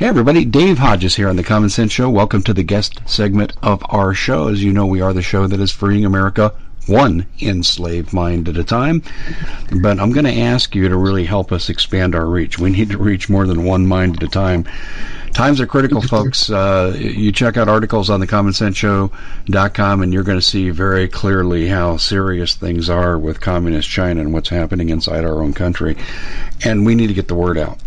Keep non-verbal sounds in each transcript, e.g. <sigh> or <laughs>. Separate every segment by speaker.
Speaker 1: Hey everybody, Dave Hodges here on the Common Sense Show. Welcome to the guest segment of our show. As you know, we are the show that is freeing America one enslaved mind at a time. But I'm going to ask you to really help us expand our reach. We need to reach more than one mind at a time. Times are critical, folks. Uh, you check out articles on the commonsenseshow.com and you're going to see very clearly how serious things are with communist China and what's happening inside our own country. And we need to get the word out.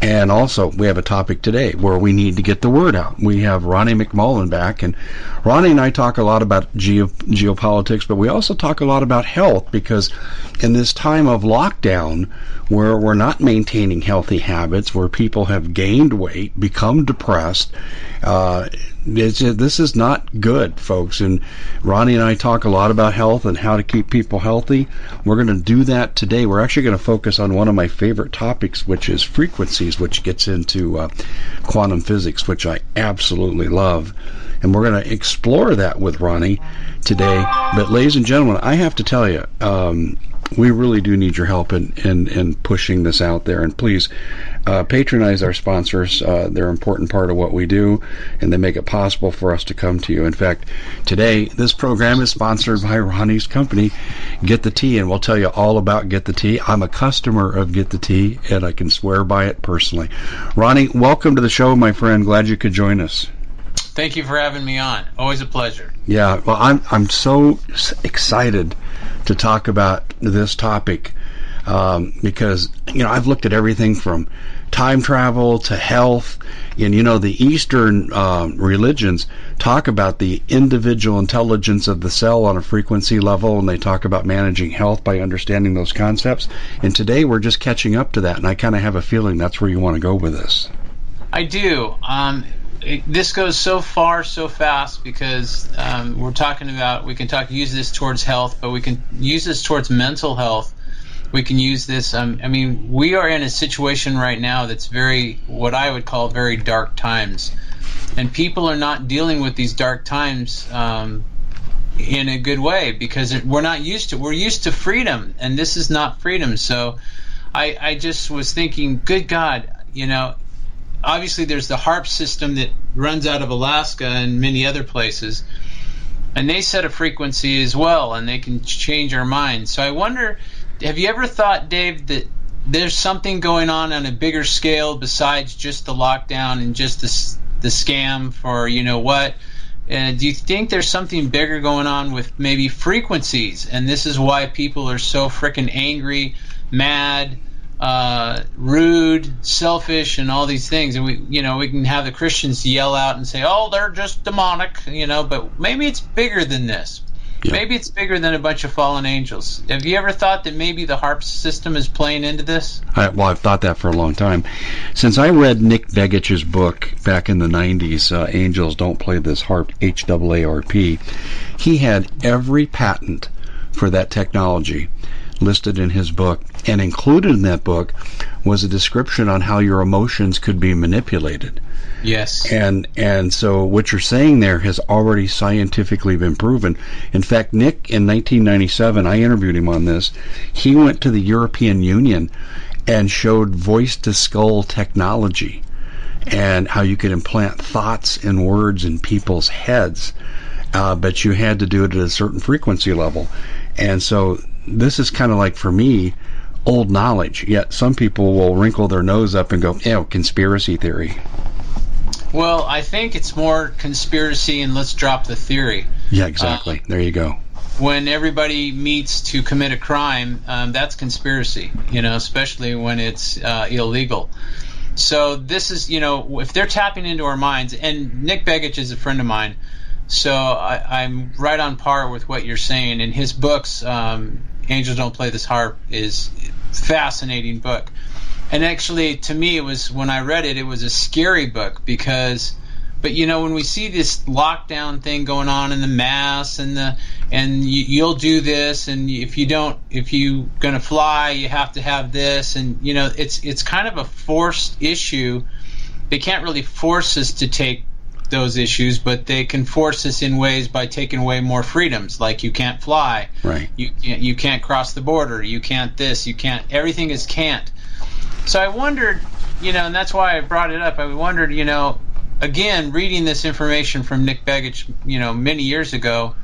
Speaker 1: And also, we have a topic today where we need to get the word out. We have Ronnie McMullen back, and Ronnie and I talk a lot about geo- geopolitics, but we also talk a lot about health because in this time of lockdown, where we're not maintaining healthy habits, where people have gained weight, become depressed, uh, this is not good, folks. And Ronnie and I talk a lot about health and how to keep people healthy. We're going to do that today. We're actually going to focus on one of my favorite topics, which is frequencies, which gets into uh, quantum physics, which I absolutely love and we're going to explore that with Ronnie today. But, ladies and gentlemen, I have to tell you, um, we really do need your help in, in, in pushing this out there. And please uh, patronize our sponsors. Uh, they're an important part of what we do, and they make it possible for us to come to you. In fact, today, this program is sponsored by Ronnie's company, Get the Tea, and we'll tell you all about Get the Tea. I'm a customer of Get the Tea, and I can swear by it personally. Ronnie, welcome to the show, my friend. Glad you could join us.
Speaker 2: Thank you for having me on. Always a pleasure.
Speaker 1: Yeah, well, I'm I'm so excited to talk about this topic um, because you know I've looked at everything from time travel to health, and you know the Eastern um, religions talk about the individual intelligence of the cell on a frequency level, and they talk about managing health by understanding those concepts. And today we're just catching up to that, and I kind of have a feeling that's where you want to go with this.
Speaker 2: I do. Um, this goes so far so fast because um, we're talking about we can talk use this towards health, but we can use this towards mental health. We can use this. Um, I mean, we are in a situation right now that's very what I would call very dark times, and people are not dealing with these dark times um, in a good way because it, we're not used to. We're used to freedom, and this is not freedom. So, I, I just was thinking, good God, you know, obviously there's the HAARP system that runs out of Alaska and many other places, and they set a frequency as well, and they can change our minds. So I wonder, have you ever thought, Dave, that there's something going on on a bigger scale besides just the lockdown and just the the scam for you know what? And do you think there's something bigger going on with maybe frequencies, and this is why people are so freaking angry, mad? Uh, rude, selfish, and all these things. And we, you know, we can have the Christians yell out and say, "Oh, they're just demonic," you know. But maybe it's bigger than this. Yeah. Maybe it's bigger than a bunch of fallen angels. Have you ever thought that maybe the HAARP system is playing into this?
Speaker 1: I, well, I've thought that for a long time. Since I read Nick Begich's book back in the 90s, uh, Angels Don't Play This HAARP, H-A-A-R-P, he had every patent for that technology listed in his book. And included in that book was a description on how your emotions could be manipulated.
Speaker 2: Yes.
Speaker 1: And and so what you're saying there has already scientifically been proven. In fact, Nick in 1997, I interviewed him on this. He went to the European Union and showed voice to skull technology and how you could implant thoughts and words in people's heads. Uh, but you had to do it at a certain frequency level. And so this is kind of like for me old knowledge. Yet some people will wrinkle their nose up and go, "Ew, conspiracy theory."
Speaker 2: Well, I think it's more conspiracy and let's drop the theory.
Speaker 1: Yeah, exactly. Uh, there you go.
Speaker 2: When everybody meets to commit a crime, um, that's conspiracy. You know, especially when it's uh, illegal. So this is, you know, if they're tapping into our minds, and Nick Begich is a friend of mine, so I, am right on par with what you're saying. In his books, um, Angels Don't Play This HAARP is fascinating book. And actually to me it was when i read it it was a scary book because but you know when we see this lockdown thing going on in the mass and the and you, will do this and if you don't if you gonna fly you have to have this. And you know it's it's kind of a forced issue. They can't really force us to take those issues but they can force us in ways by taking away more freedoms like you can't fly
Speaker 1: right
Speaker 2: you you can't cross the border you can't this you can't everything is can't so I wondered, you know, and that's why I brought it up. I wondered, you know, again, reading this information from Nick Begich, you know, many years ago,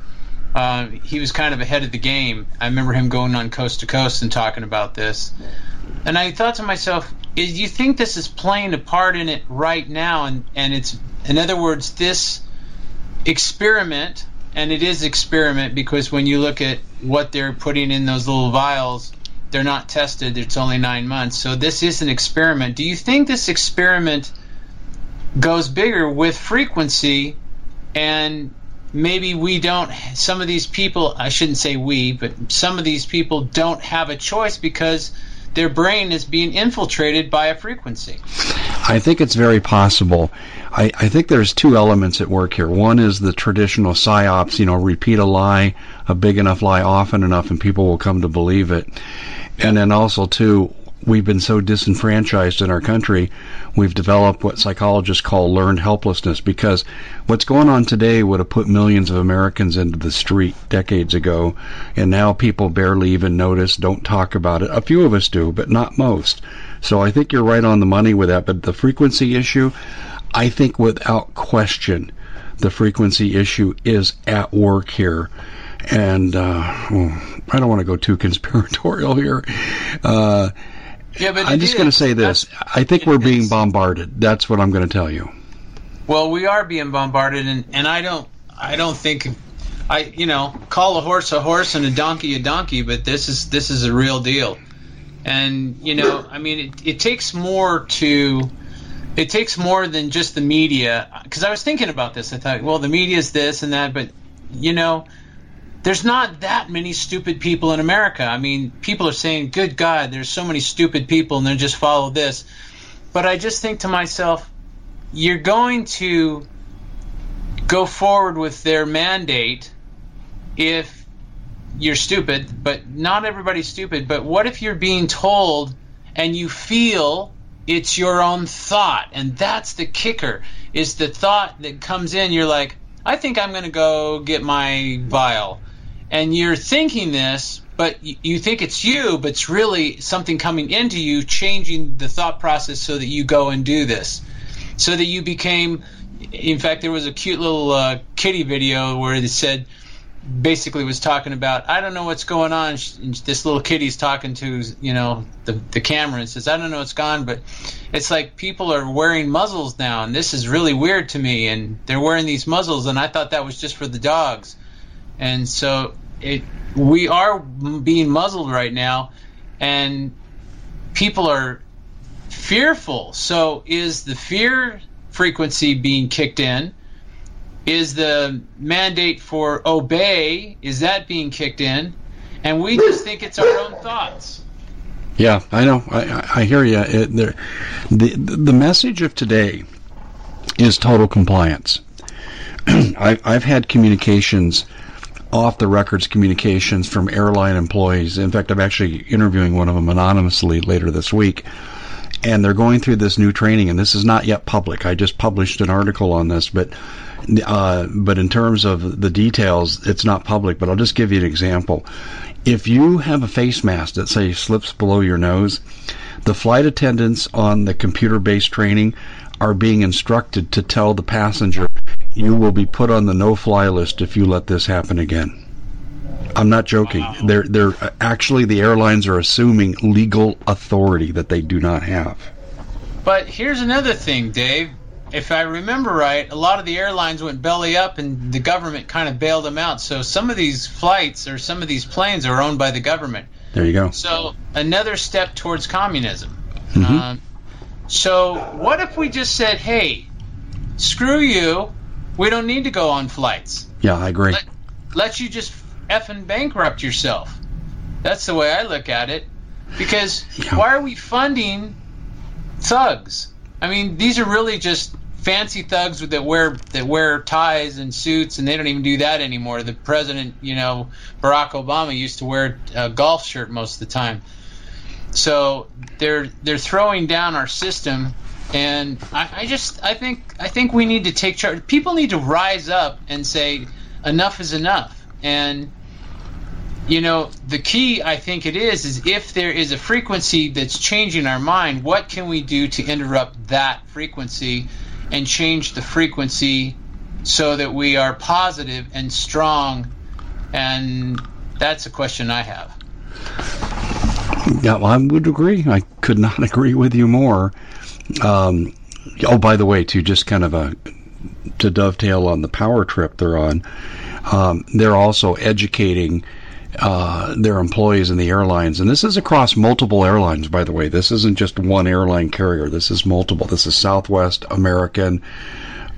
Speaker 2: uh, he was kind of ahead of the game. I remember him going on coast to coast and talking about this. And I thought to myself, do you think this is playing a part in it right now? And, and it's, in other words, this experiment, and it is experiment because when you look at what they're putting in those little vials, they're not tested. It's only nine months. So this is an experiment. Do you think this experiment goes bigger with frequency and maybe we don't some of these people I shouldn't say we, but some of these people don't have a choice because their brain is being infiltrated by a frequency.
Speaker 1: I think it's very possible. I, I think there's two elements at work here. One is the traditional psyops, you know, repeat a lie, a big enough lie often enough, and people will come to believe it. And then also, too, we've been so disenfranchised in our country, we've developed what psychologists call learned helplessness because what's going on today would have put millions of Americans into the street decades ago, and now people barely even notice, don't talk about it. A few of us do, but not most. So I think you're right on the money with that. But the frequency issue, I think without question, the frequency issue is at work here and uh, well, I don't want to go too conspiratorial here. Uh,
Speaker 2: yeah, but
Speaker 1: I'm just going to say this: I think we're being bombarded. That's what I'm going to tell you.
Speaker 2: Well, we are being bombarded, and, and I don't I don't think I you know call a horse a horse and a donkey a donkey, but this is this is a real deal, and you know I mean it, it takes more to it takes more than just the media because I was thinking about this. I thought, well, the media is this and that, but you know there's not that many stupid people in America. I mean, people are saying, "Good God, there's so many stupid people," and they just follow this. But I just think to myself, you're going to go forward with their mandate if you're stupid, but not everybody's stupid. But what if you're being told and you feel it's your own thought? And that's the kicker is the thought that comes in. You're like, I think I'm going to go get my vial and you're thinking this, but you think it's you, but it's really something coming into you, changing the thought process so that you go and do this, so that you became. In fact, there was a cute little uh, kitty video where it said, basically was talking about, I don't know what's going on. This little kitty's talking to you know the the camera and says, I don't know what's gone, but it's like people are wearing muzzles now, and this is really weird to me. And they're wearing these muzzles, and I thought that was just for the dogs and so it we are being muzzled right now, and people are fearful. So is the fear frequency being kicked in? Is the mandate for obey is that being kicked in? And we just think it's our own thoughts.
Speaker 1: Yeah, I know. I, I hear you. It, the, the message of today is total compliance. <clears throat> I, I've had communications off the records communications from airline employees. In fact, I'm actually interviewing one of them anonymously later this week. And they're going through this new training, and this is not yet public. I just published an article on this, but uh, but in terms of the details, it's not public. But I'll just give you an example. If you have a face mask that say slips below your nose, the flight attendants on the computer-based training are being instructed to tell the passenger you will be put on the no-fly list if you let this happen again. I'm not joking. Wow. They're they're actually the airlines are assuming legal authority that they do not have.
Speaker 2: But here's another thing, Dave. If I remember right, a lot of the airlines went belly up and the government kind of bailed them out. So some of these flights or some of these planes are owned by the government.
Speaker 1: There you go.
Speaker 2: So another step towards communism. Mm-hmm. Um, so what if we just said, "Hey, screw you. We don't need to go on flights."
Speaker 1: Yeah, I agree.
Speaker 2: Let, let you just effing bankrupt yourself. That's the way I look at it. Because yeah. why are we funding thugs? I mean, these are really just fancy thugs that wear that wear ties and suits, and they don't even do that anymore. The president, you know, Barack Obama used to wear a golf shirt most of the time. So they're they're throwing down our system, and I, I just I think I think we need to take charge. People need to rise up and say enough is enough, and you know the key I think it is is if there is a frequency that's changing our mind, what can we do to interrupt that frequency and change the frequency so that we are positive and strong? And that's a question I have.
Speaker 1: Yeah, well, I would agree. I could not <laughs> agree with you more. Um, oh, by the way, to just kind of a to dovetail on the power trip they're on, um, they're also educating uh, their employees in the airlines, and this is across multiple airlines. By the way, this isn't just one airline carrier. This is multiple. This is Southwest, American,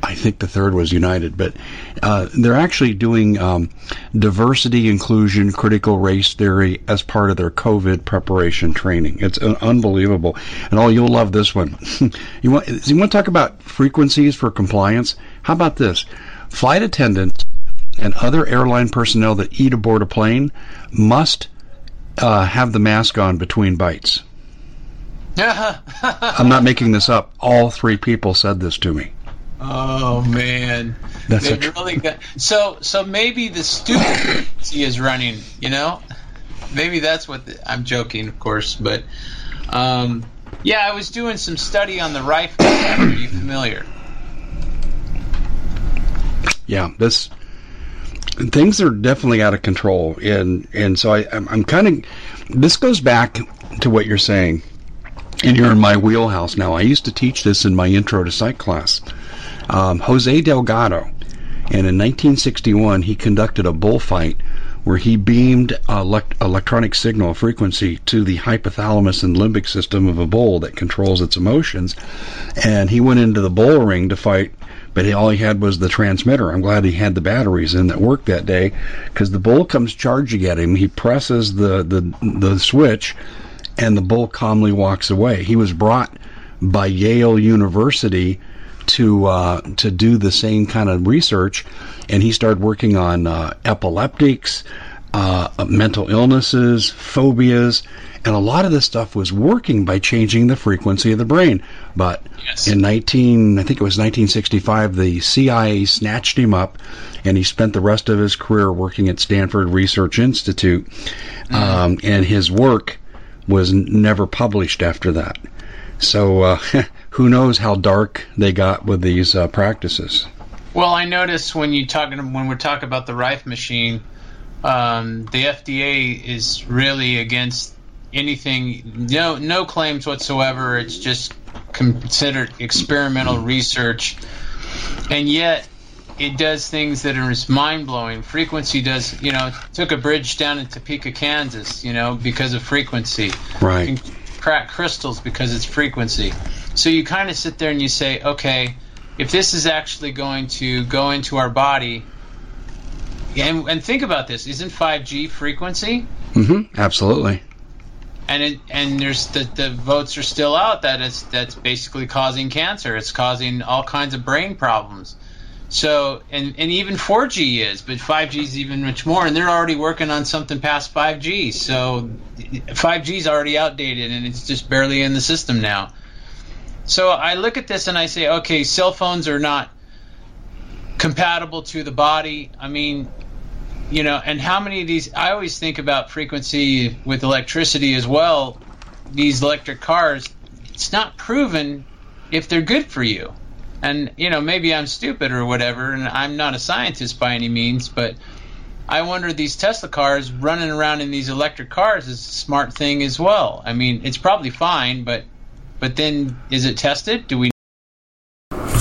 Speaker 1: I think the third was United, but uh, they're actually doing um, diversity, inclusion, critical race theory as part of their COVID preparation training. It's unbelievable, and oh, you'll love this one. <laughs> you want you want to talk about frequencies for compliance? How about this? Flight attendants and other airline personnel that eat aboard a plane must uh, have the mask on between bites. <laughs> I'm not making this up. All three people said this to me.
Speaker 2: Oh man, that's they really got so so maybe the stupid <laughs> is running. You know, maybe that's what the, I'm joking, of course, but um, yeah, I was doing some study on the rifle. Are you familiar?
Speaker 1: Yeah, this things are definitely out of control, and and so I I'm, I'm kind of this goes back to what you're saying, and you're in my wheelhouse now. I used to teach this in my intro to psych class um, Jose Delgado. And in 1961, he conducted a bullfight where he beamed elect- electronic signal frequency to the hypothalamus and limbic system of a bull that controls its emotions. And he went into the bull ring to fight, but all he had was the transmitter. I'm glad he had the batteries in that worked that day because the bull comes charging at him. He presses the, the, the switch, and the bull calmly walks away. He was brought by Yale University to uh, to do the same kind of research, and he started working on uh, epileptics, uh, mental illnesses, phobias, and a lot of this stuff was working by changing the frequency of the brain. But yes. in 19, I think it was 1965, the CIA snatched him up, and he spent the rest of his career working at Stanford Research Institute, mm. um, and his work was never published after that. So uh, <laughs> who knows how dark they got with these uh, practices.
Speaker 2: Well, I noticed when you talk when we talk about the Rife machine, um, the FDA is really against anything. No, no claims whatsoever. It's just considered experimental research, and yet it does things that are mind blowing. Frequency does, you know, took a bridge down in Topeka, Kansas, you know, because of frequency.
Speaker 1: Right
Speaker 2: crack crystals because it's frequency. So you kind of sit there and you say, okay, if this is actually going to go into our body, and, and think about this, isn't 5G frequency?
Speaker 1: Mm-hmm. Absolutely.
Speaker 2: And it, and there's the, the votes are still out that it's that's basically causing cancer. It's causing all kinds of brain problems. So and and even 4G is, but 5G is even much more. And they're already working on something past 5G. So 5G is already outdated and it's just barely in the system now. So I look at this and I say, okay, cell phones are not compatible to the body. I mean, you know, and how many of these? I always think about frequency with electricity as well. These electric cars, it's not proven if they're good for you. And you know, maybe I'm stupid or whatever, and I'm not a scientist by any means, but I wonder these Tesla cars running around in these electric cars is a smart thing as well. I mean, it's probably fine, but but then is it tested? Do we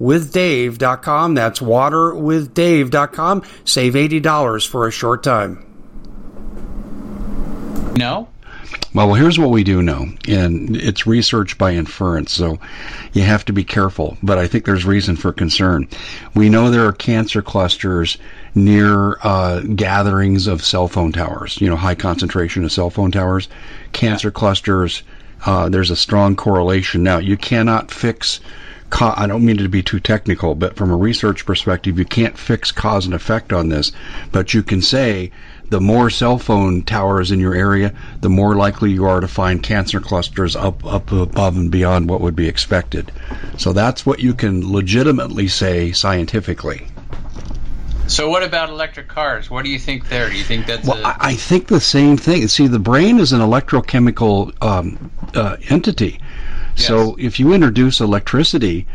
Speaker 1: waterwithdave.com. That's waterwithdave.com. Save $80 for a short time.
Speaker 2: No.
Speaker 1: Well, here's what we do know, and it's research by inference, so you have to be careful, but I think there's reason for concern. We know there are cancer clusters near uh, gatherings of cell phone towers, you know, high concentration of cell phone towers, cancer clusters. Uh, there's a strong correlation. Now, you cannot fix I don't mean to be too technical, but from a research perspective, you can't fix cause and effect on this, but you can say the more cell phone towers in your area, the more likely you are to find cancer clusters up up above and beyond what would be expected. So that's what you can legitimately say scientifically.
Speaker 2: So what about electric cars? What do you think there? Do you think that's?
Speaker 1: Well, a- I think the same thing. See, the brain is an electrochemical um, uh, entity. So if you introduce electricity,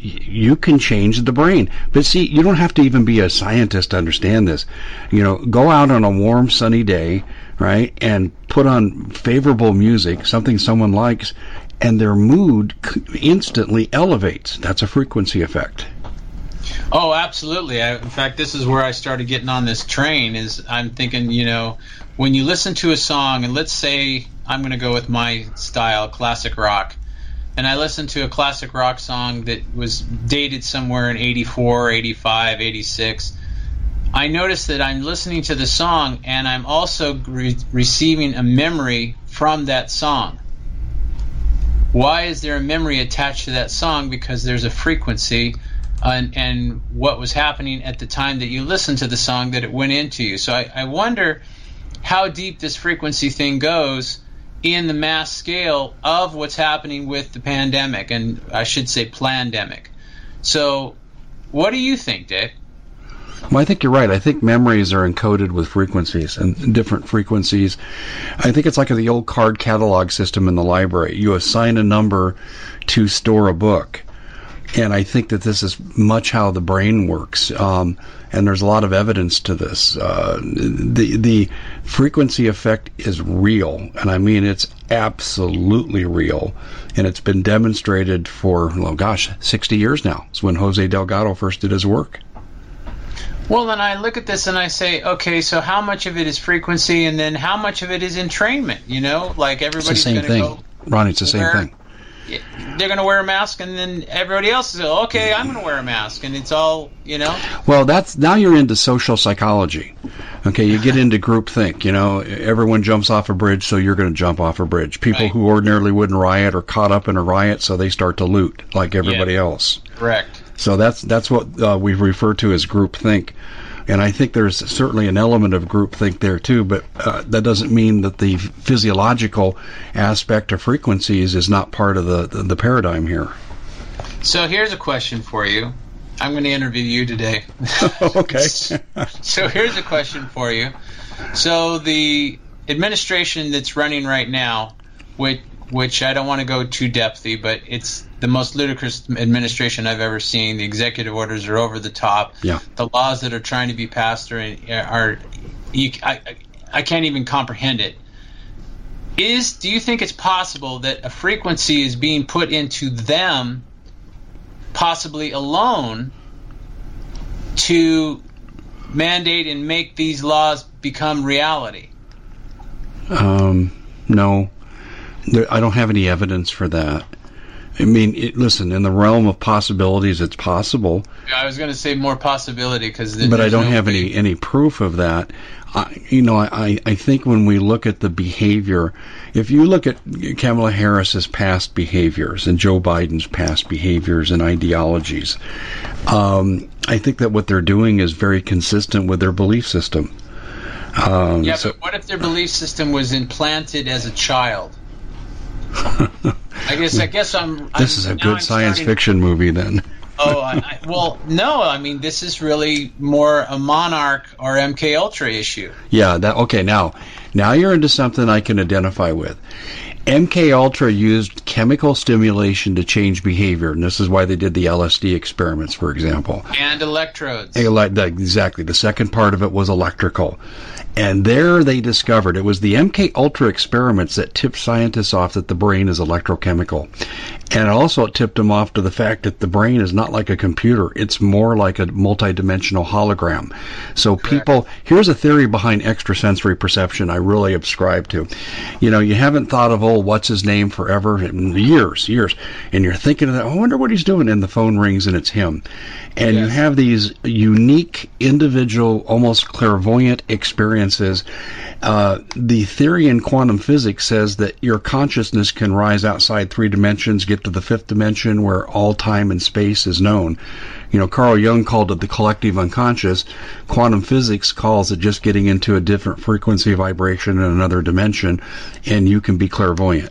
Speaker 1: you can change the brain. But see, you don't have to even be a scientist to understand this. You know, go out on a warm, sunny day, right, and put on favorable music, something someone likes, and their mood instantly elevates. That's a frequency effect.
Speaker 2: Oh, absolutely. I, in fact, this is where I started getting on this train. Is I'm thinking, you know, when you listen to a song, and let's say I'm going to go with my style, classic rock and I listen to a classic rock song that was dated somewhere in 84, 85, 86, I notice that I'm listening to the song and I'm also re- receiving a memory from that song. Why is there a memory attached to that song? Because there's a frequency and, and what was happening at the time that you listened to the song that it went into you. So I, I wonder how deep this frequency thing goes in the mass scale of what's happening with the pandemic, and I should say pandemic. So, what do you think, Dick?
Speaker 1: Well, I think you're right. I think memories are encoded with frequencies and different frequencies. I think it's like the old card catalog system in the library. You assign a number to store a book. And I think that this is much how the brain works. Um, and there's a lot of evidence to this. Uh, the the frequency effect is real, and I mean it's absolutely real, and it's been demonstrated for well, gosh, 60 years now. It's when Jose Delgado first did his work.
Speaker 2: Well, then I look at this and I say, okay, so how much of it is frequency, and then how much of it is entrainment? You know, like everybody's
Speaker 1: going to
Speaker 2: go.
Speaker 1: Ronnie, it's the same thing.
Speaker 2: They're going to wear a mask, and then everybody else is okay. I'm going to wear a mask, and it's all you know.
Speaker 1: Well, that's now you're into social psychology. Okay, you get into groupthink. You know, everyone jumps off a bridge, so you're going to jump off a bridge. People
Speaker 2: Right.
Speaker 1: who ordinarily wouldn't riot are caught up in a riot, so they start to loot like everybody else.
Speaker 2: Correct.
Speaker 1: So that's that's what uh, we refer to as groupthink, and I think there's certainly an element of groupthink there too. But uh, that doesn't mean that the physiological aspect of frequencies is not part of the the, the paradigm here.
Speaker 2: So here's a question for you. I'm going to interview you today. <laughs>
Speaker 1: okay.
Speaker 2: so here's a question for you. So the administration that's running right now, which which I don't want to go too depthy, but it's the most ludicrous administration I've ever seen. The executive orders are over the top.
Speaker 1: Yeah.
Speaker 2: The laws that are trying to be passed are are you, I, I can't even comprehend it. Is do you think it's possible that a frequency is being put into them, possibly alone, to mandate and make these laws become reality?
Speaker 1: Um, no, there, I don't have any evidence for that. I mean, it, listen, in the realm of possibilities, it's possible,
Speaker 2: I was going to say more possibility because,
Speaker 1: but I don't have any any proof of that. I, you know, I I think when we look at the behavior, if you look at Kamala Harris's past behaviors and Joe Biden's past behaviors and ideologies, um, I think that what they're doing is very consistent with their belief system. Um,
Speaker 2: Yeah,
Speaker 1: so-
Speaker 2: but what if their belief system was implanted as a child? I guess I guess I'm.
Speaker 1: this is
Speaker 2: I'm,
Speaker 1: a good
Speaker 2: I'm
Speaker 1: science
Speaker 2: starting-
Speaker 1: fiction movie, then.
Speaker 2: Oh, I, I, well, no. I mean, this is really more a Monarch or MK Ultra issue.
Speaker 1: Yeah, that okay. Now, now you're into something I can identify with. MK Ultra used chemical stimulation to change behavior, and this is why they did the LSD experiments, for example.
Speaker 2: And electrodes.
Speaker 1: Ele- the- Exactly. The second part of it was electrical. And there they discovered it was the MK Ultra experiments that tipped scientists off that the brain is electrochemical. And also it tipped them off to the fact that the brain is not like a computer. It's more like a multidimensional hologram. So people, here's a theory behind extrasensory perception I really subscribe to. You know, you haven't thought of, old what's his name forever? In years, years. And you're thinking of that, I wonder what he's doing. And the phone rings and it's him. And you have these unique, individual, almost clairvoyant experiences. Uh, the theory in quantum physics says that your consciousness can rise outside three dimensions, get to the fifth dimension where all time and space is known. You know, Carl Jung called it the collective unconscious. Quantum physics calls it just getting into a different frequency vibration in another dimension, and you can be clairvoyant.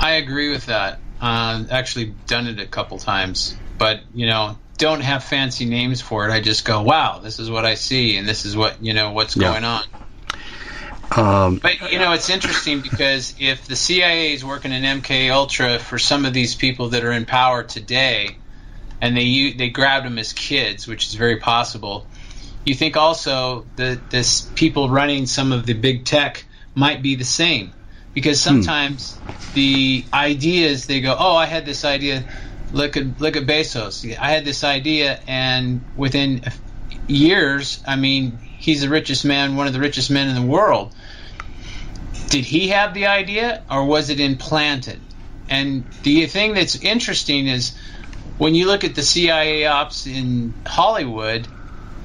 Speaker 2: I agree with that. Uh, actually, done it a couple times, but you know, don't have fancy names for it. I just go, "Wow, this is what I see, and this is what you know what's
Speaker 1: Yeah.
Speaker 2: going on."
Speaker 1: Um,
Speaker 2: But you know, it's interesting because if the CIA is working in MK Ultra for some of these people that are in power today, and they they grabbed them as kids, which is very possible. You think also that this people running some of the big tech might be the same, because sometimes the ideas they go, "Oh, I had this idea." Look at look at Bezos. I had this idea, and within years, I mean, he's the richest man, one of the richest men in the world. Did he have the idea, or was it implanted? And the thing that's interesting is when you look at the CIA ops in Hollywood,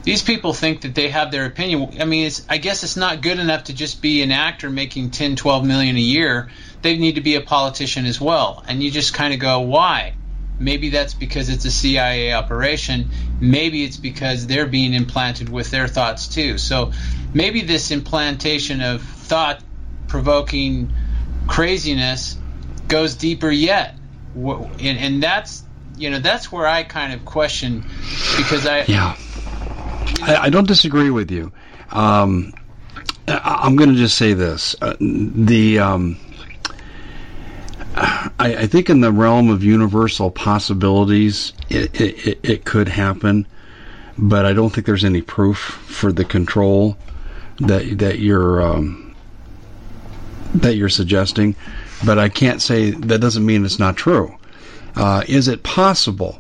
Speaker 2: these people think that they have their opinion. I mean, I guess it's not good enough to just be an actor making 10, 12 million a year. They need to be a politician as well. And you just kind of go, why? Maybe that's because it's a CIA operation. Maybe it's because they're being implanted with their thoughts too. So maybe this implantation of thought provoking craziness goes deeper yet. And, and that's you know that's where I kind of question because I
Speaker 1: yeah I, I don't disagree with you. Um, I, am going to just say this: uh, the um, I, I, think in the realm of universal possibilities, it, it, it, could happen, but I don't think there's any proof for the control that that you're um, that you're suggesting. But I can't say that doesn't mean it's not true. Uh, is it possible?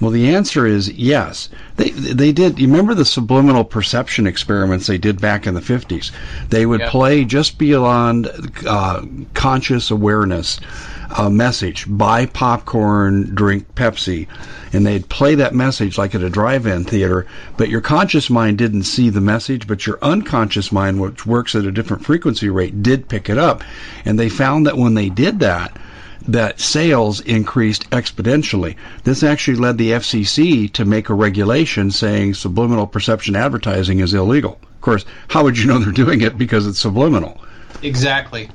Speaker 1: Well, the answer is yes. They they did. You remember the subliminal perception experiments they did back in the fifties? They would yep. play just beyond uh, conscious awareness a message: buy popcorn, drink Pepsi, and they'd play that message like at a drive-in theater. But your conscious mind didn't see the message, but your unconscious mind, which works at a different frequency rate, did pick it up. And they found that when they did that that sales increased exponentially. This actually led the FCC to make a regulation saying subliminal perception advertising is illegal. Of course, how would you know they're doing it because it's subliminal?
Speaker 2: Exactly.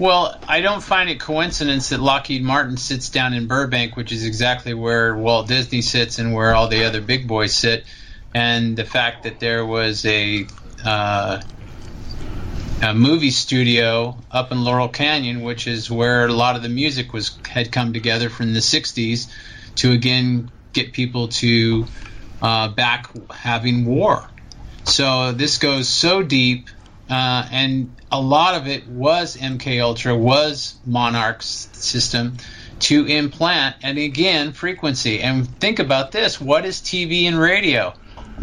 Speaker 2: Well, I don't find it coincidence that Lockheed Martin sits down in Burbank, which is exactly where Walt Disney sits and where all the other big boys sit, and the fact that there was a uh, a movie studio up in Laurel Canyon, which is where a lot of the music was had come together from the '60s to again get people to uh, back having war. So this goes so deep, uh, and a lot of it was MK Ultra, was Monarch's system to implant, and again frequency. And think about this: what is TV and radio?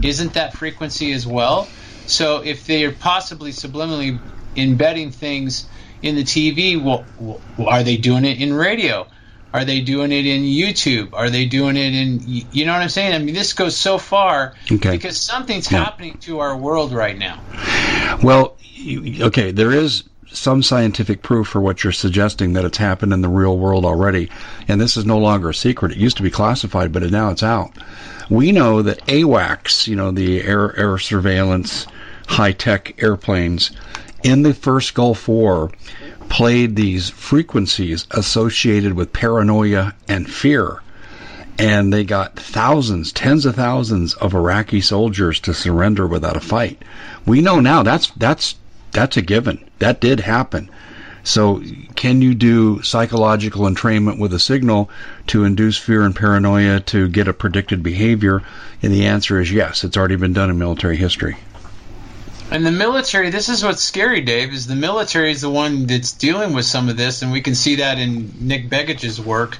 Speaker 2: Isn't that frequency as well? So if they are possibly subliminally embedding things in the TV, well, are they doing it in radio? Are they doing it in YouTube? Are they doing it in you know what I'm saying? I mean, this goes so far okay. because something's yeah. happening to our world right now.
Speaker 1: Well, okay, there is some scientific proof for what you're suggesting that it's happened in the real world already, and this is no longer a secret. It used to be classified, but now it's out. We know that AWACS, you know, the air air surveillance high tech airplanes in the first Gulf War played these frequencies associated with paranoia and fear. And they got thousands, tens of thousands of Iraqi soldiers to surrender without a fight. We know now that's that's that's a given. That did happen. So, can you do psychological entrainment with a signal to induce fear and paranoia to get a predicted behavior? And the answer is yes. It's already been done in military history.
Speaker 2: And the military, this is what's scary, Dave, is the military is the one that's dealing with some of this, and we can see that in Nick Begich's work.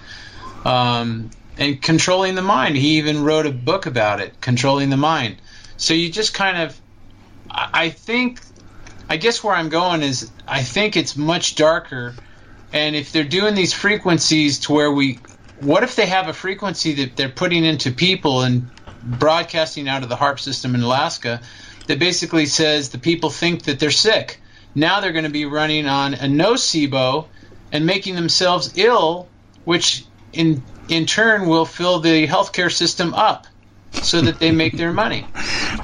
Speaker 2: Um, and controlling the mind. He even wrote a book about it, controlling the mind. So you just kind of, I think, I guess where I'm going is, I think it's much darker. And if they're doing these frequencies to where we, what if they have a frequency that they're putting into people and broadcasting out of the HAARP system in Alaska? that basically says the people think that they're sick. Now they're going to be running on a nocebo and making themselves ill, which in in turn will fill the healthcare system up so that they make their money.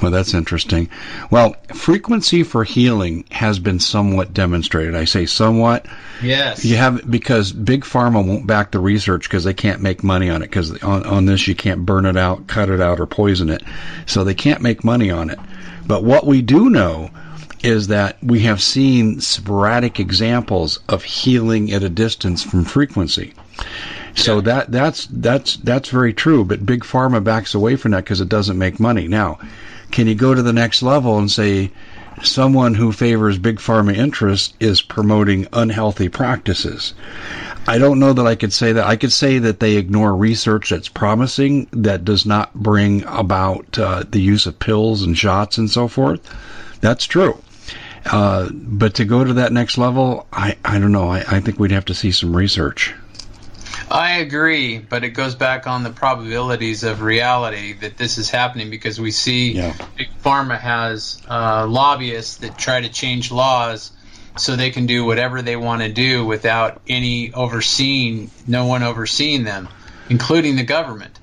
Speaker 1: Well, that's interesting. Well, frequency for healing has been somewhat demonstrated. I say somewhat.
Speaker 2: Yes.
Speaker 1: You have because big pharma won't back the research because they can't make money on it because on, on this you can't burn it out, cut it out, or poison it, so they can't make money on it. But what we do know is that we have seen sporadic examples of healing at a distance from frequency. So yeah. that that's that's that's very true. But big pharma backs away from that because it doesn't make money. Now, can you go to the next level and say someone who favors big pharma interests is promoting unhealthy practices? I don't know that I could say that. I could say that they ignore research that's promising that does not bring about uh, the use of pills and shots and so forth. That's true. Uh, but to go to that next level, I, I don't know. I, I think we'd have to see some research.
Speaker 2: I agree, but it goes back on the probabilities of reality that this is happening because we see
Speaker 1: Yeah.
Speaker 2: Big Pharma has uh, lobbyists that try to change laws so they can do whatever they want to do without any overseeing, no one overseeing them, including the government.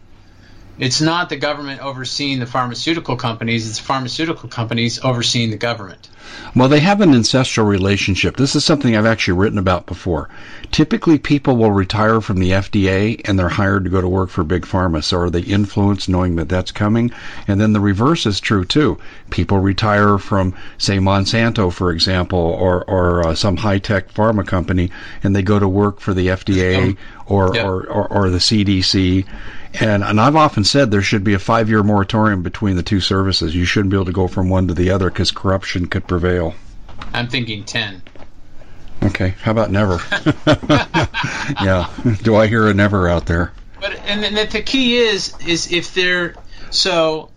Speaker 2: It's not the government overseeing the pharmaceutical companies, it's pharmaceutical companies overseeing the government.
Speaker 1: Well, they have an ancestral relationship. This is something I've actually written about before. Typically, people will retire from the FDA and they're hired to go to work for Big Pharma. So are they influenced knowing that that's coming? And then the reverse is true too. People retire from, say, Monsanto, for example, or, or uh, some high tech pharma company, and they go to work for the FDA or,
Speaker 2: Yeah.
Speaker 1: or, or, or the CDC. And, and I've often said there should be a five year moratorium between the two services. You shouldn't be able to go from one to the other because corruption could prevail.
Speaker 2: I'm thinking 10.
Speaker 1: Okay, how about never? <laughs> yeah, do I hear a never out there?
Speaker 2: But and the key is is if they're so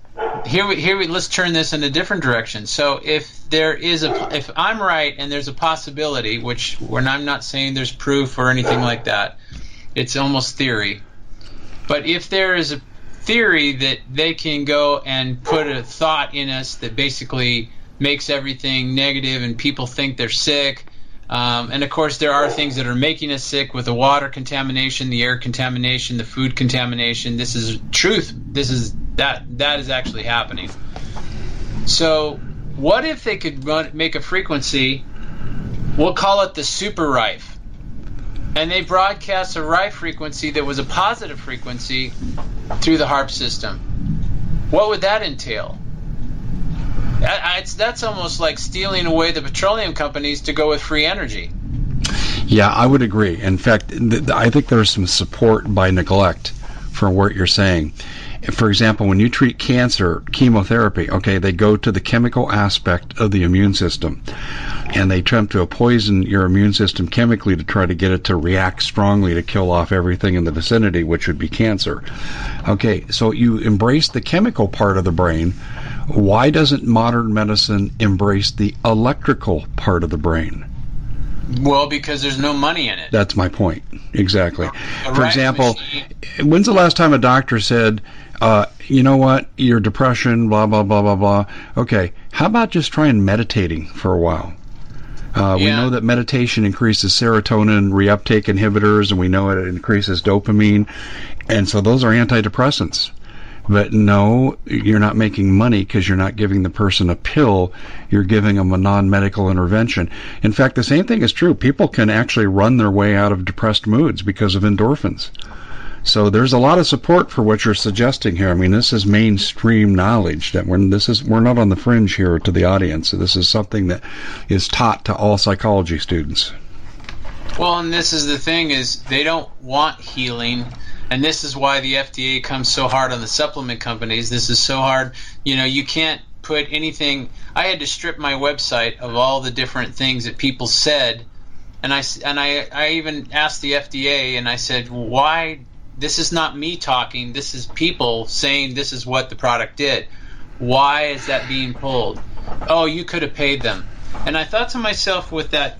Speaker 2: here we here we let's turn this in a different direction. So if there is a if I'm right and there's a possibility, which when I'm not saying there's proof or anything like that, it's almost theory. But if there is a theory that they can go and put a thought in us that basically makes everything negative and people think they're sick. Um, and of course, there are things that are making us sick with the water contamination, the air contamination, the food contamination. This is truth. This is that that is actually happening. So, what if they could run, make a frequency? We'll call it the super Rife, and they broadcast a right frequency that was a positive frequency through the HAARP system. What would that entail? That's almost like stealing away the petroleum companies to go with free energy.
Speaker 1: Yeah, I would agree. In fact, I think there's some support by neglect for what you're saying. For example, when you treat cancer, chemotherapy, okay, they go to the chemical aspect of the immune system. And they attempt to poison your immune system chemically to try to get it to react strongly to kill off everything in the vicinity, which would be cancer. Okay, so you embrace the chemical part of the brain. Why doesn't modern medicine embrace the electrical part of the brain?
Speaker 2: Well, because there's no money in it.
Speaker 1: That's my point. Exactly.
Speaker 2: A
Speaker 1: For example,
Speaker 2: machine-
Speaker 1: when's the last time a doctor said, uh, you know what, your depression, blah, blah, blah, blah, blah. Okay, how about just trying meditating for a while? Uh, We know that meditation increases serotonin reuptake inhibitors, and we know it increases dopamine. And so those are antidepressants. But no, you're not making money because you're not giving the person a pill. You're giving them a non-medical intervention. In fact, the same thing is true. People can actually run their way out of depressed moods because of endorphins. So there's a lot of support for what you're suggesting here. I mean, this is mainstream knowledge that we're this is we're not on the fringe here to the audience. This is something that is taught to all psychology students.
Speaker 2: Well, and this is the thing is they don't want healing, and this is why the FDA comes so hard on the supplement companies. This is so hard. You know, you can't put anything. I had to strip my website of all the different things that people said, and I and I I even asked the FDA, and I said, why? This is not me talking. This is people saying this is what the product did. Why is that being pulled? Oh, you could have paid them. And I thought to myself with that.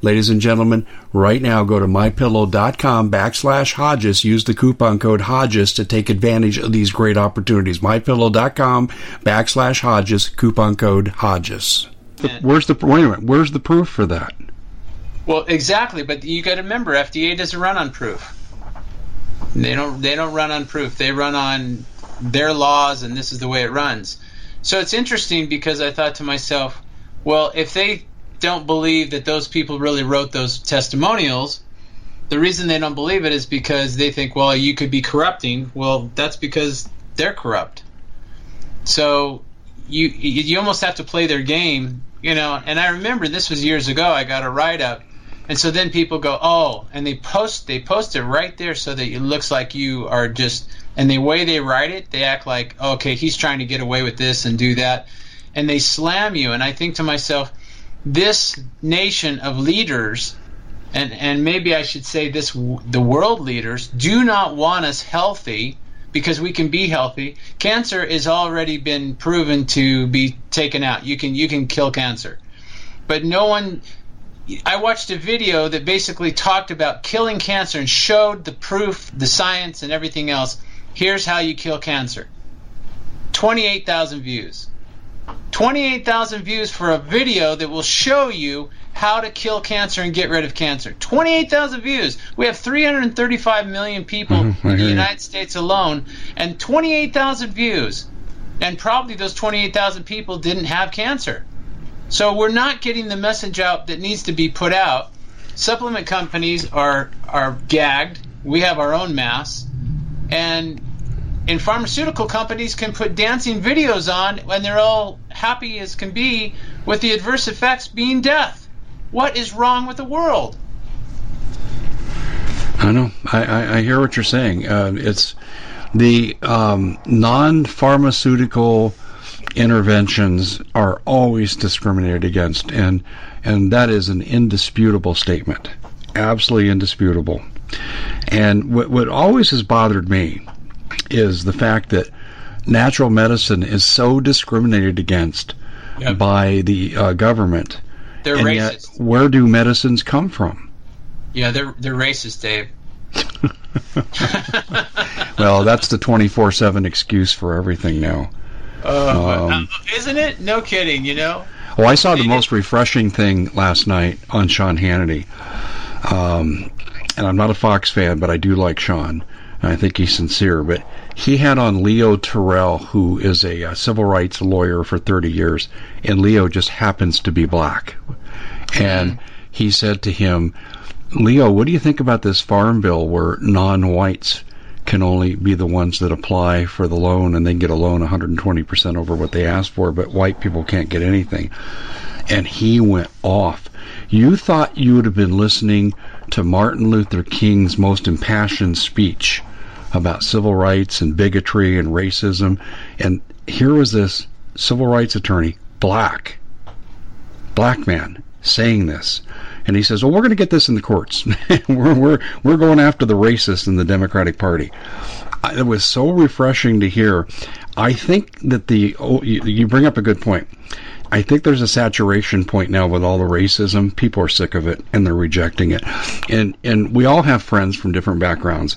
Speaker 1: Ladies and gentlemen, right now go to mypillow.com backslash Hodges. Use the coupon code Hodges to take advantage of these great opportunities. Mypillow.com backslash Hodges, coupon code Hodges. Where's the wait a minute? Where's the proof for that?
Speaker 2: Well, exactly, but you got to remember, FDA doesn't run on proof. They don't. They don't run on proof. They run on their laws, and this is the way it runs. So it's interesting because I thought to myself, well, if they don't believe that those people really wrote those testimonials, the reason they don't believe it is because they think, well, you could be corrupting. Well, that's because they're corrupt. So you you almost have to play their game, you know. And I remember this was years ago. I got a write up, and so then people go, oh, and they post they post it right there so that it looks like you are just. And the way they write it, they act like, okay, he's trying to get away with this and do that, and they slam you. And I think to myself, this nation of leaders, and and maybe I should say this: the world leaders do not want us healthy because we can be healthy. Cancer has already been proven to be taken out. You can you can kill cancer, but no one. I watched a video that basically talked about killing cancer and showed the proof, the science, and everything else. Here's how you kill cancer. 28,000 views. 28,000 views for a video that will show you how to kill cancer and get rid of cancer. 28,000 views. We have 335 million people
Speaker 1: Mhm,
Speaker 2: in the. United States alone, and 28,000 views. And probably those 28,000 people didn't have cancer. So we're not getting the message out that needs to be put out. Supplement companies are are gagged. We have our own mass, and and pharmaceutical companies can put dancing videos on when they're all happy as can be with the adverse effects being death. What is wrong with the world?
Speaker 1: I know. I, I, I hear what you're saying. Uh, it's the um, non-pharmaceutical interventions are always discriminated against, and and that is an indisputable statement, absolutely indisputable. And what what always has bothered me is the fact that natural medicine is so discriminated against
Speaker 2: Yep.
Speaker 1: by the uh, government,
Speaker 2: They're
Speaker 1: and
Speaker 2: racist.
Speaker 1: yet where do medicines come from?
Speaker 2: yeah, they're they're racist, Dave. <laughs>
Speaker 1: Well, that's the 24/7 excuse for everything now.
Speaker 2: Uh,
Speaker 1: Um,
Speaker 2: isn't it? No kidding. You know.
Speaker 1: Oh, I saw the most refreshing thing last night on Sean Hannity. Um, and I'm not a Fox fan, but I do like Sean. I think he's sincere. But he had on Leo Terrell, who is a, uh civil rights lawyer for 30 years, and Leo just happens to be black. And he said to him, Leo, what do you think about this farm bill where non-whites can only be the ones that apply for the loan and they get a loan 120% over what they asked for, but white people can't get anything? And he went off. You thought you would have been listening to Martin Luther King's most impassioned speech about civil rights and bigotry and racism, and here was this civil rights attorney, black, black man, saying this. And he says, "Well, we're going to get this in the courts. <laughs> we're we're we're going after the racists in the Democratic Party." It was so refreshing to hear. I think that the oh, you, you bring up a good point. I think there's a saturation point now with all the racism. People are sick of it and they're rejecting it. And and we all have friends from different backgrounds.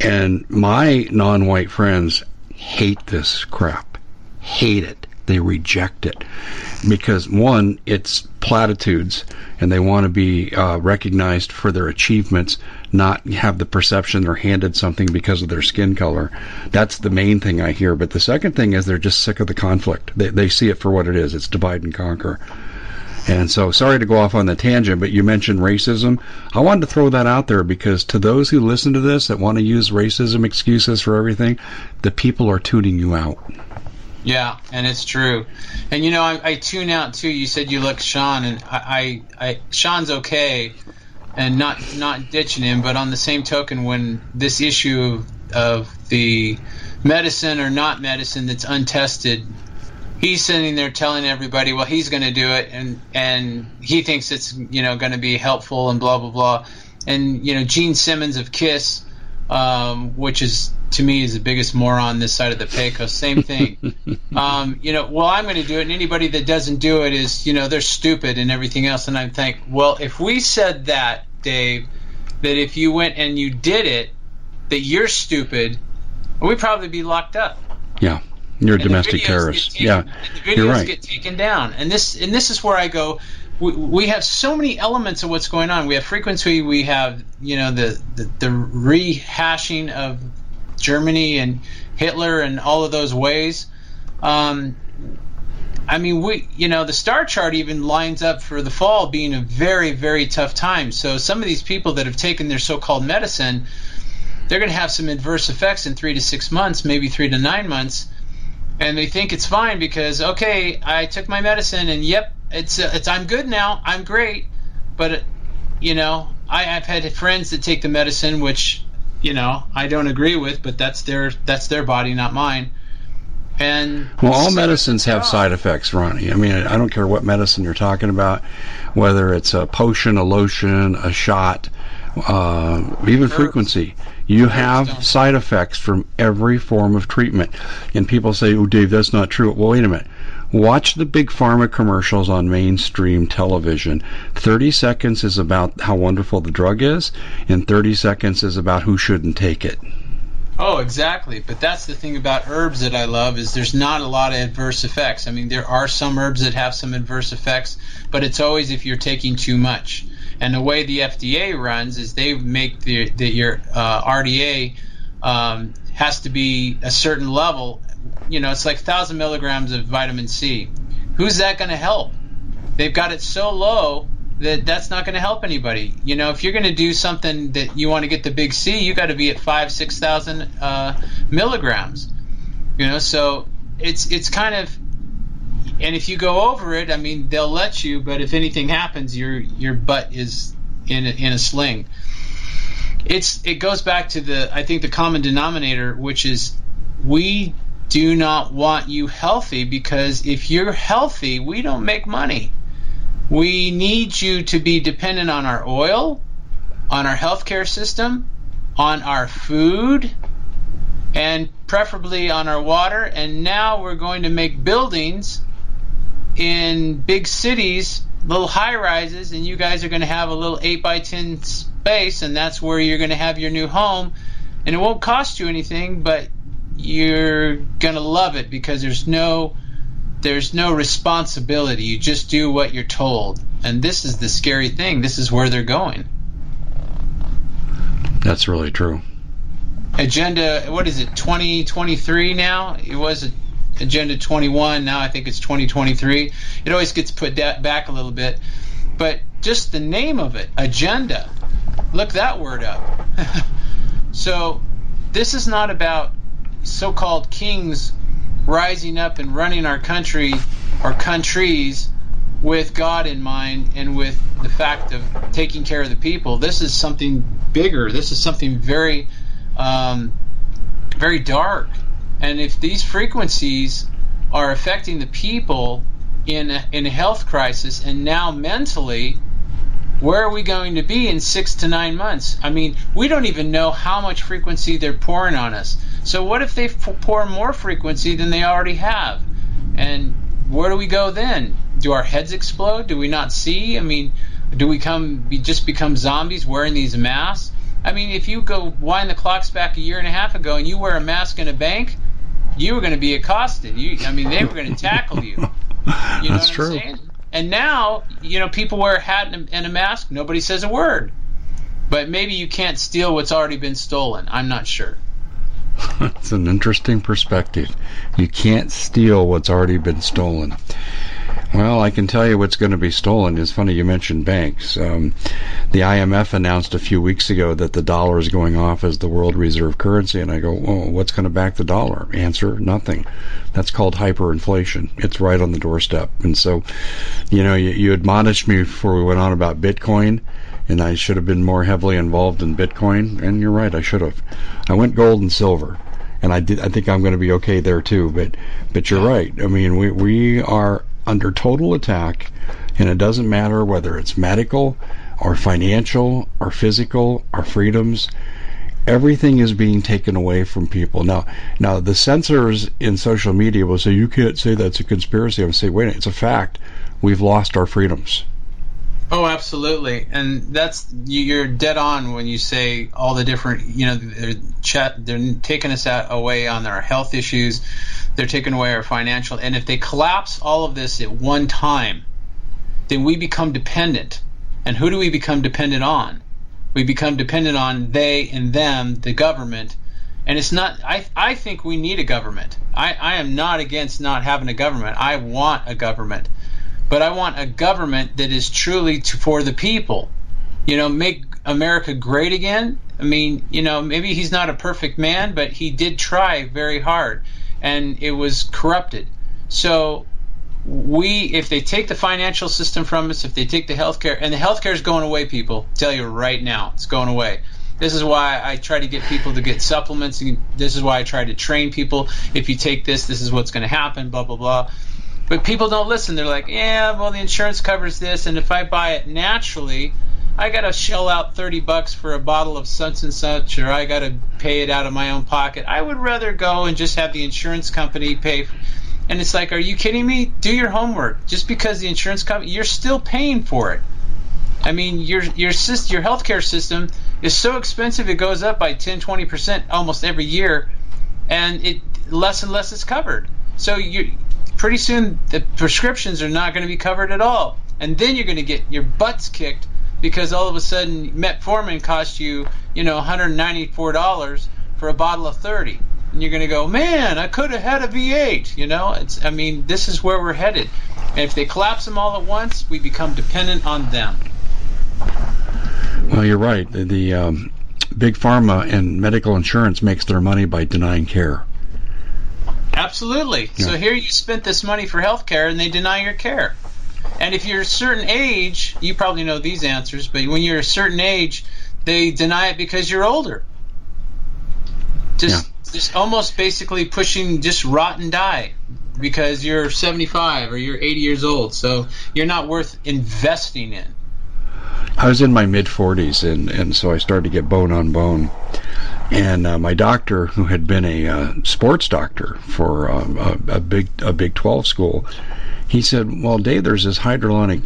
Speaker 1: And my non-white friends hate this crap. Hate it. They reject it because one, it's platitudes, and they want to be uh, recognized for their achievements, not have the perception they're handed something because of their skin color. That's the main thing I hear. But the second thing is they're just sick of the conflict. They, they see it for what it is. It's divide and conquer. And so, sorry to go off on the tangent, but you mentioned racism. I wanted to throw that out there because to those who listen to this that want to use racism excuses for everything, the people are tuning you out.
Speaker 2: Yeah, and it's true. And you know, I, I tune out too. You said you look Sean, and I, I, I Sean's okay, and not not ditching him. But on the same token, when this issue of, the medicine or not medicine that's untested, he's sitting there telling everybody, well, he's going to do it, and and he thinks it's you know going to be helpful and blah blah blah. And you know, Gene Simmons of Kiss, um, which is to me is the biggest moron this side of the Pecos. Same thing. <laughs> um, you know, well, I'm going to do it, and anybody that doesn't do it is, you know, they're stupid and everything else. And I'm think, well, if we said that, Dave, that if you went and you did it, that you're stupid, we'd probably be locked up.
Speaker 1: Yeah, you're a
Speaker 2: And
Speaker 1: domestic terrorist.
Speaker 2: taken-
Speaker 1: yeah,
Speaker 2: the videos
Speaker 1: you're right.
Speaker 2: get taken down, and this and this is where I go. We, we have so many elements of what's going on. We have frequency. We have you know the the, the rehashing of Germany and Hitler and all of those ways. Um, I mean, we you know the star chart even lines up for the fall being a very very tough time. So some of these people that have taken their so-called medicine, they're going to have some adverse effects in three to six months, maybe three to nine months and they think it's fine because okay, I took my medicine and yep, it's uh, it's I'm good now, I'm great, but uh, you know, I, I've had friends that take the medicine which you know I don't agree with, but that's their that's their body, not mine. And
Speaker 1: well, all medicines have side effects, Ronnie. I mean, I don't care what medicine you're talking about, whether it's a potion, a lotion, a shot, uh, even frequency. You have side effects from every form of treatment. And people say, oh, Dave, that's not true. Well, wait a minute. Watch the big pharma commercials on mainstream television. 30 seconds is about how wonderful the drug is, and 30 seconds is about who shouldn't take it.
Speaker 2: Oh, exactly. But that's the thing about herbs that I love is there's not a lot of adverse effects. I mean, there are some herbs that have some adverse effects, but it's always if you're taking too much. And the way the FDA runs is they make the, the your uh, RDA um, has to be a certain level. You know, it's like thousand milligrams of vitamin C. Who's that going to help? They've got it so low that that's not going to help anybody. You know, if you're going to do something that you want to get the big C, you got to be at five, six thousand uh, milligrams. You know, so it's it's kind of, and if you go over it, I mean, they'll let you, but if anything happens, your your butt is in a, in a sling. It's it goes back to the I think the common denominator, which is we do not want you healthy because if you're healthy, we don't make money. We need you to be dependent on our oil, on our healthcare system, on our food, and preferably on our water. And now we're going to make buildings in big cities, little high rises, and you guys are going to have a little 8 by 10 space, and that's where you're going to have your new home. And it won't cost you anything, but you're going to love it because there's no there's no responsibility. You just do what you're told. And this is the scary thing. This is where they're going.
Speaker 1: That's really true.
Speaker 2: Agenda, what is it, 2023 now? It was Agenda 21. Now I think it's 2023. It always gets put back a little bit. But just the name of it, agenda. Look that word up. <laughs> so this is not about so called kings rising up and running our country or countries with God in mind and with the fact of taking care of the people. This is something bigger. This is something very, um, very dark. And if these frequencies are affecting the people in a, in a health crisis and now mentally, where are we going to be in six to nine months? I mean, we don't even know how much frequency they're pouring on us. So what if they pour more frequency than they already have? And where do we go then? Do our heads explode? Do we not see? I mean, do we come be, just become zombies wearing these masks? I mean, if you go wind the clocks back a year and a half ago and you wear a mask in a bank, you were going to be accosted. You, I mean, they were going <laughs> to tackle you.
Speaker 1: You know That's true. Saying?
Speaker 2: And now, you know, people wear a hat and a, and a mask. Nobody says a word. But maybe you can't steal what's already been stolen. I'm not sure. <laughs>
Speaker 1: it's an interesting perspective. You can't steal what's already been stolen. Well, I can tell you what's going to be stolen. It's funny you mentioned banks. Um, the IMF announced a few weeks ago that the dollar is going off as the world reserve currency, and I go, "Oh, what's going to back the dollar?" Answer: Nothing. That's called hyperinflation. It's right on the doorstep. And so, you know, you, you admonished me before we went on about Bitcoin and I should have been more heavily involved in Bitcoin. And you're right, I should have. I went gold and silver, and I did. I think I'm going to be okay there too. But but you're right. I mean, we we are under total attack, and it doesn't matter whether it's medical or financial or physical our freedoms. Everything is being taken away from people now. Now the censors in social media will say you can't say that's a conspiracy. I would say, wait, it's a fact. We've lost our freedoms.
Speaker 2: Oh, absolutely, and that's you're dead on when you say all the different. You know, they're, chat, they're taking us out, away on our health issues. They're taking away our financial, and if they collapse all of this at one time, then we become dependent. And who do we become dependent on? We become dependent on they and them, the government. And it's not. I I think we need a government. I I am not against not having a government. I want a government but I want a government that is truly to, for the people. You know, make America great again. I mean, you know, maybe he's not a perfect man, but he did try very hard, and it was corrupted. So we, if they take the financial system from us, if they take the healthcare, and the healthcare is going away, people, I tell you right now, it's going away. This is why I try to get people to get supplements. And this is why I try to train people. If you take this, this is what's going to happen. Blah blah blah. But people don't listen. They're like, yeah, well, the insurance covers this, and if I buy it naturally, I got to shell out 30 bucks for a bottle of such and such, or I got to pay it out of my own pocket. I would rather go and just have the insurance company pay. And it's like, are you kidding me? Do your homework. Just because the insurance company, you're still paying for it. I mean, your your system, your healthcare system is so expensive; it goes up by 10, 20 percent almost every year, and it less and less is covered. So you pretty soon the prescriptions are not going to be covered at all, and then you're going to get your butts kicked because all of a sudden metformin costs you, you know, 194 dollars for a bottle of 30 and you're going to go, man, I could have had a V8. You know, it's. I mean, this is where we're headed. And if they collapse them all at once, we become dependent on them.
Speaker 1: Well, you're right. The, the um, big pharma and medical insurance makes their money by denying care.
Speaker 2: Absolutely. Yeah. So here you spent this money for health care, and they deny your care. And if you're a certain age, you probably know these answers, but when you're a certain age, they deny it because you're older. Just, yeah. just almost basically pushing just rot and die because you're 75 or you're 80 years old. So you're not worth investing in.
Speaker 1: I was in my mid 40s, and, and so I started to get bone on bone. And uh, my doctor, who had been a uh, sports doctor for um, a, a, big a Big 12 school, he said, "Well, Dave, there's this hyaluronic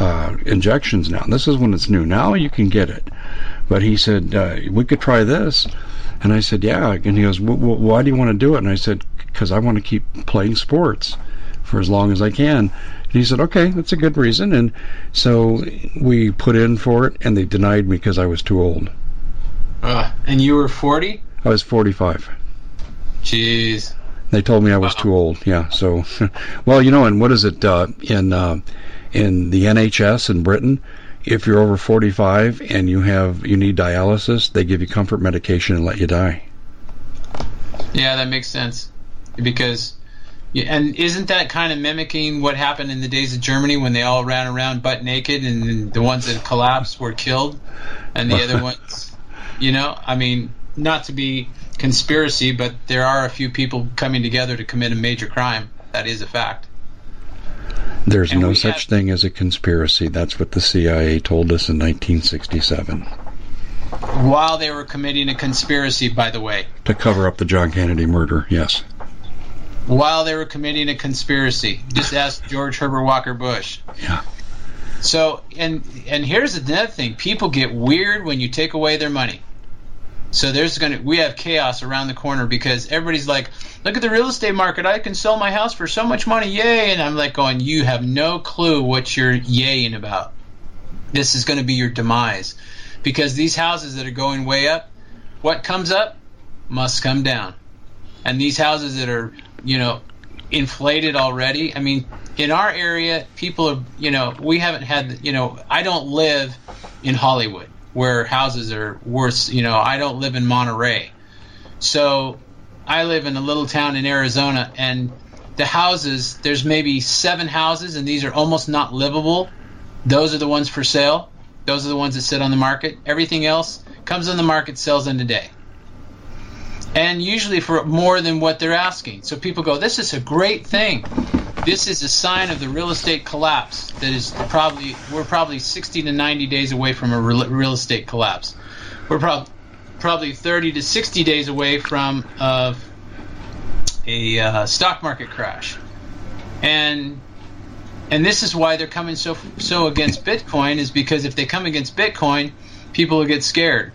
Speaker 1: uh, injections now. This is when it's new. Now you can get it." But he said, uh, "We could try this." And I said, "Yeah." And he goes, "Why do you want to do it?" And I said, "Because I want to keep playing sports for as long as I can." And he said, okay, that's a good reason. And so we put in for it, and they denied me because I was too old.
Speaker 2: Uh, and you were 40?
Speaker 1: I was 45.
Speaker 2: Jeez.
Speaker 1: They told me I was too old. Yeah. So, <laughs> well, you know, and what is it uh, in uh, in the NHS in Britain? If you're over 45 and you have you need dialysis, they give you comfort medication and let you die.
Speaker 2: Yeah, that makes sense because and isn't that kind of mimicking what happened in the days of Germany when they all ran around butt naked and the ones that collapsed were killed and the other <laughs> ones, you know, I mean, not to be conspiracy, but there are a few people coming together to commit a major crime. That is a fact.
Speaker 1: There's and no such thing as a conspiracy. That's what the CIA told us in 1967.
Speaker 2: While they were committing a conspiracy, by the way.
Speaker 1: To cover up the John Kennedy murder, yes
Speaker 2: while they were committing a conspiracy. Just ask George Herbert Walker Bush.
Speaker 1: Yeah.
Speaker 2: So and and here's another thing: people get weird when you take away their money. So there's gonna we have chaos around the corner because everybody's like, look at the real estate market. I can sell my house for so much money, yay! And I'm like going, you have no clue what you're yaying about. This is going to be your demise because these houses that are going way up, what comes up must come down, and these houses that are you know, inflated already. I mean, in our area, people are, you know, we haven't had, you know, I don't live in Hollywood where houses are worth, you know, I don't live in Monterey. So I live in a little town in Arizona and the houses, there's maybe seven houses and these are almost not livable. Those are the ones for sale. Those are the ones that sit on the market. Everything else comes on the market, sells in a day and usually for more than what they're asking. So people go, "This is a great thing. This is a sign of the real estate collapse. That is probably we're probably 60 to 90 days away from a real estate collapse. We're probably probably 30 to 60 days away from a uh, stock market crash, and and this is why they're coming so so against Bitcoin is because if they come against Bitcoin, people will get scared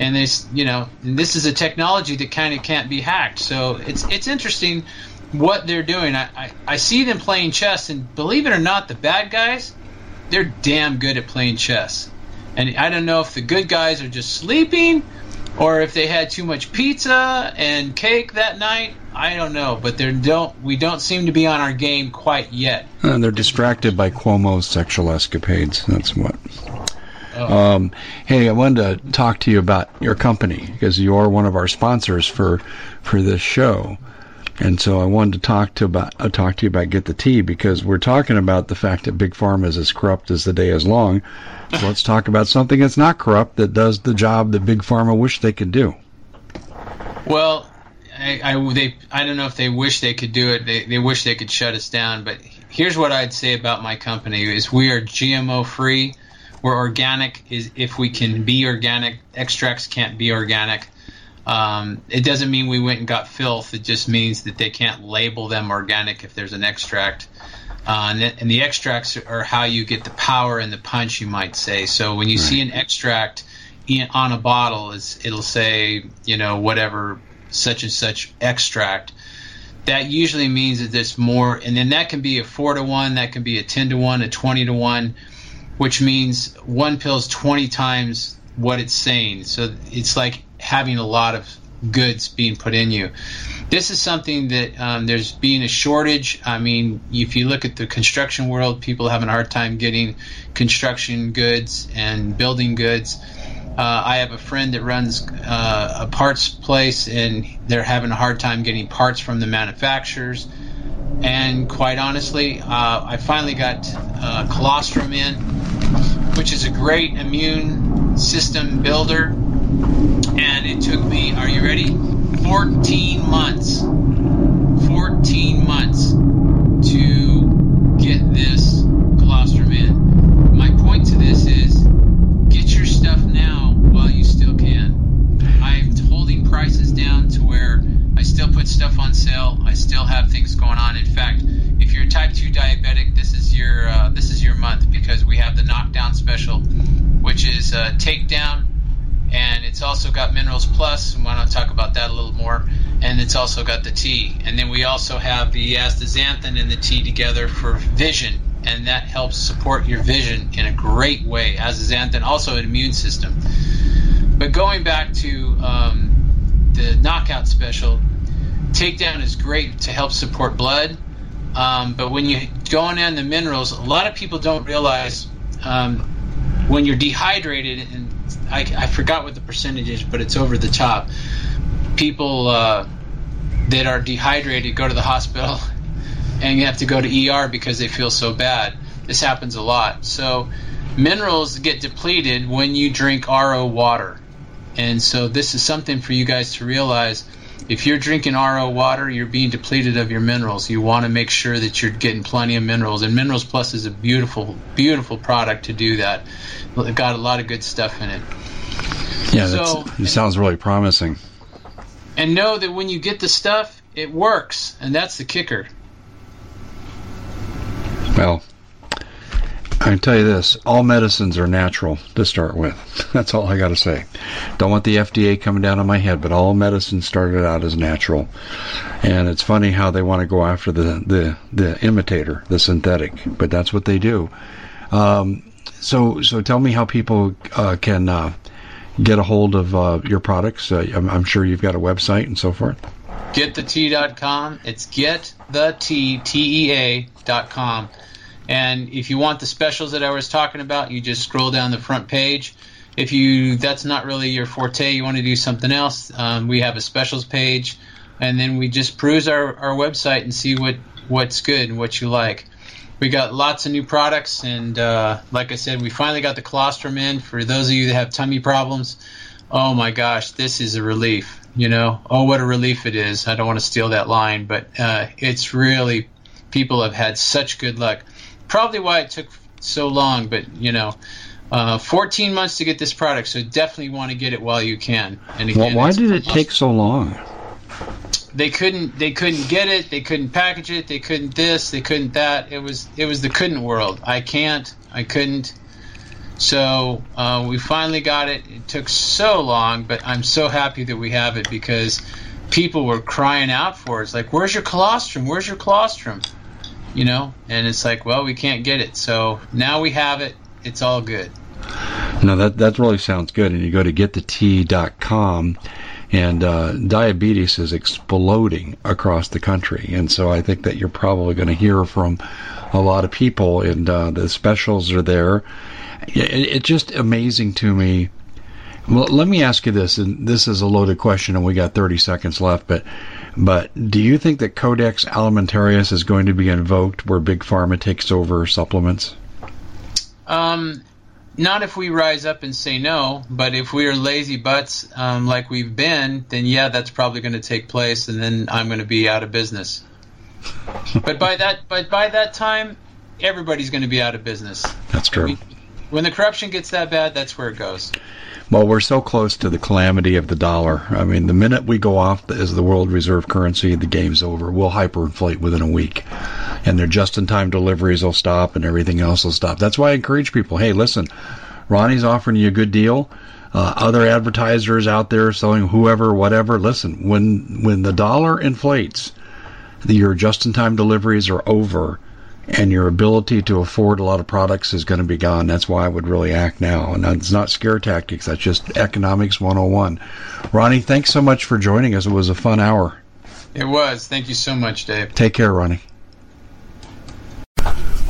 Speaker 2: and this you know this is a technology that kind of can't be hacked. So it's it's interesting what they're doing. I, I, I see them playing chess and believe it or not the bad guys they're damn good at playing chess. And i don't know if the good guys are just sleeping or if they had too much pizza and cake that night. I don't know but they don't we don't seem to be on our game quite yet.
Speaker 1: And they're distracted by cuomo's sexual escapades that's what. Um, hey, I wanted to talk to you about your company because you are one of our sponsors for for this show. And so I wanted to talk to about uh, talk to you about get the tea because we're talking about the fact that big pharma is as corrupt as the day is long. So let's talk about something that's not corrupt that does the job that big pharma wish they could do.
Speaker 2: Well, I, I they I don't know if they wish they could do it. They they wish they could shut us down. But here's what I'd say about my company: is we are GMO free. We're organic. Is if we can be organic, extracts can't be organic. Um, it doesn't mean we went and got filth. It just means that they can't label them organic if there's an extract. Uh, and, and, the extracts are how you get the power and the punch, you might say. So when you right. see an extract in, on a bottle, it'll say, you know, whatever, such and such extract. That usually means that there's more, and then that can be a four to one, that can be a ten to one, a twenty to one, which means one pill is twenty times what it's saying. So it's like having a lot of goods being put in you. This is something that um, there's being a shortage. I mean, if you look at the construction world, people having a hard time getting construction goods and building goods. Uh, I have a friend that runs uh, a parts place, and they're having a hard time getting parts from the manufacturers. And quite honestly, uh, I finally got uh, colostrum in, which is a great immune system builder and it took me, are you ready? 14 months. 14 months to get this colostrum in. My point to this is get your stuff now while you still can. I'm holding prices down to where I still put stuff on sale. I still have things special, which is uh, takedown and it's also got Minerals Plus. Why not talk about that a little more? And it's also got the tea, and then we also have the astaxanthin and the tea together for vision, and that helps support your vision in a great way. As astaxanthin also an immune system. But going back to um, the knockout special, takedown is great to help support blood. Um, but when you go on the minerals, a lot of people don't realize um, when you're dehydrated and I, I forgot what the percentage is, but it's over the top. People uh, that are dehydrated go to the hospital <laughs> and you have to go to ER because they feel so bad. This happens a lot. So minerals get depleted when you drink RO water. And so this is something for you guys to realize. If you're drinking RO water, you're being depleted of your minerals. You want to make sure that you're getting plenty of minerals. And Minerals Plus is a beautiful, beautiful product to do that. It's got a lot of good stuff in it.
Speaker 1: Yeah, so, it sounds really promising.
Speaker 2: And know that when you get the stuff, it works, and that's the kicker.
Speaker 1: Well, I can tell you this: all medicines are natural to start with. <laughs> That's all I got to say. Don't want the FDA coming down on my head, but all medicine started out as natural. And it's funny how they want to go after the the the imitator, the synthetic, but that's what they do. Um, so, so tell me how people uh, can uh, get a hold of uh, your products? Uh, I'm, I'm, sure you've got a website and so forth.
Speaker 2: GetTheTea.com. It's getthetea.com. And if you want the specials that I was talking about, you just scroll down the front page. If you that's not really your forte, you want to do something else, um, we have a specials page, and then we just peruse our, our website and see what what's good and what you like we got lots of new products, and uh, like I said, we finally got the colostrum in. For those of you that have tummy problems, oh my gosh, this is a relief. You know, oh what a relief it is. I don't want to steal that line, but uh, it's really people have had such good luck. Probably why it took so long, but you know. Uh, 14 months to get this product, so definitely want to get it while you can.
Speaker 1: And again, well, why did it take so long?
Speaker 2: they couldn't they couldn't get it they couldn't package it they couldn't this they couldn't that it was it was the couldn't world i can't i couldn't so uh, we finally got it it took so long but i'm so happy that we have it because people were crying out for it it's like where's your colostrum where's your colostrum you know and it's like well we can't get it so now we have it it's all good
Speaker 1: no that that really sounds good and you go to getthetea.com and uh, diabetes is exploding across the country. And so I think that you're probably going to hear from a lot of people, and uh, the specials are there. It, it's just amazing to me Well, let me ask you this, and this is a loaded question, and we got 30 seconds left. But, but do you think that Codex Alimentarius is going to be invoked where big pharma takes over supplements?
Speaker 2: Um, not if we rise up and say no, but if we are lazy butts um, like we've been, then yeah, that's probably going to take place, and then I'm going to be out of business. <laughs> but by that, but by that time, everybody's going to be out of business.
Speaker 1: That's true. We,
Speaker 2: when the corruption gets that bad, that's where it goes.
Speaker 1: Well, we're so close to the calamity of the dollar. I mean, the minute we go off as the world reserve currency, the game's over. We'll hyperinflate within a week. And their just in time deliveries will stop and everything else will stop. That's why I encourage people hey, listen, Ronnie's offering you a good deal. Uh, other advertisers out there selling whoever, whatever. Listen, when when the dollar inflates, the, your just in time deliveries are over and your ability to afford a lot of products is going to be gone. That's why I would really act now. And it's not scare tactics, that's just economics 101. Ronnie, thanks so much for joining us. It was a fun hour.
Speaker 2: It was. Thank you so much, Dave.
Speaker 1: Take care, Ronnie.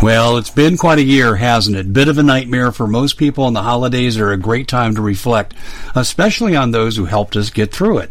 Speaker 1: Well, it's been quite a year, hasn't it? Bit of a nightmare for most people, and the holidays are a great time to reflect, especially on those who helped us get through it.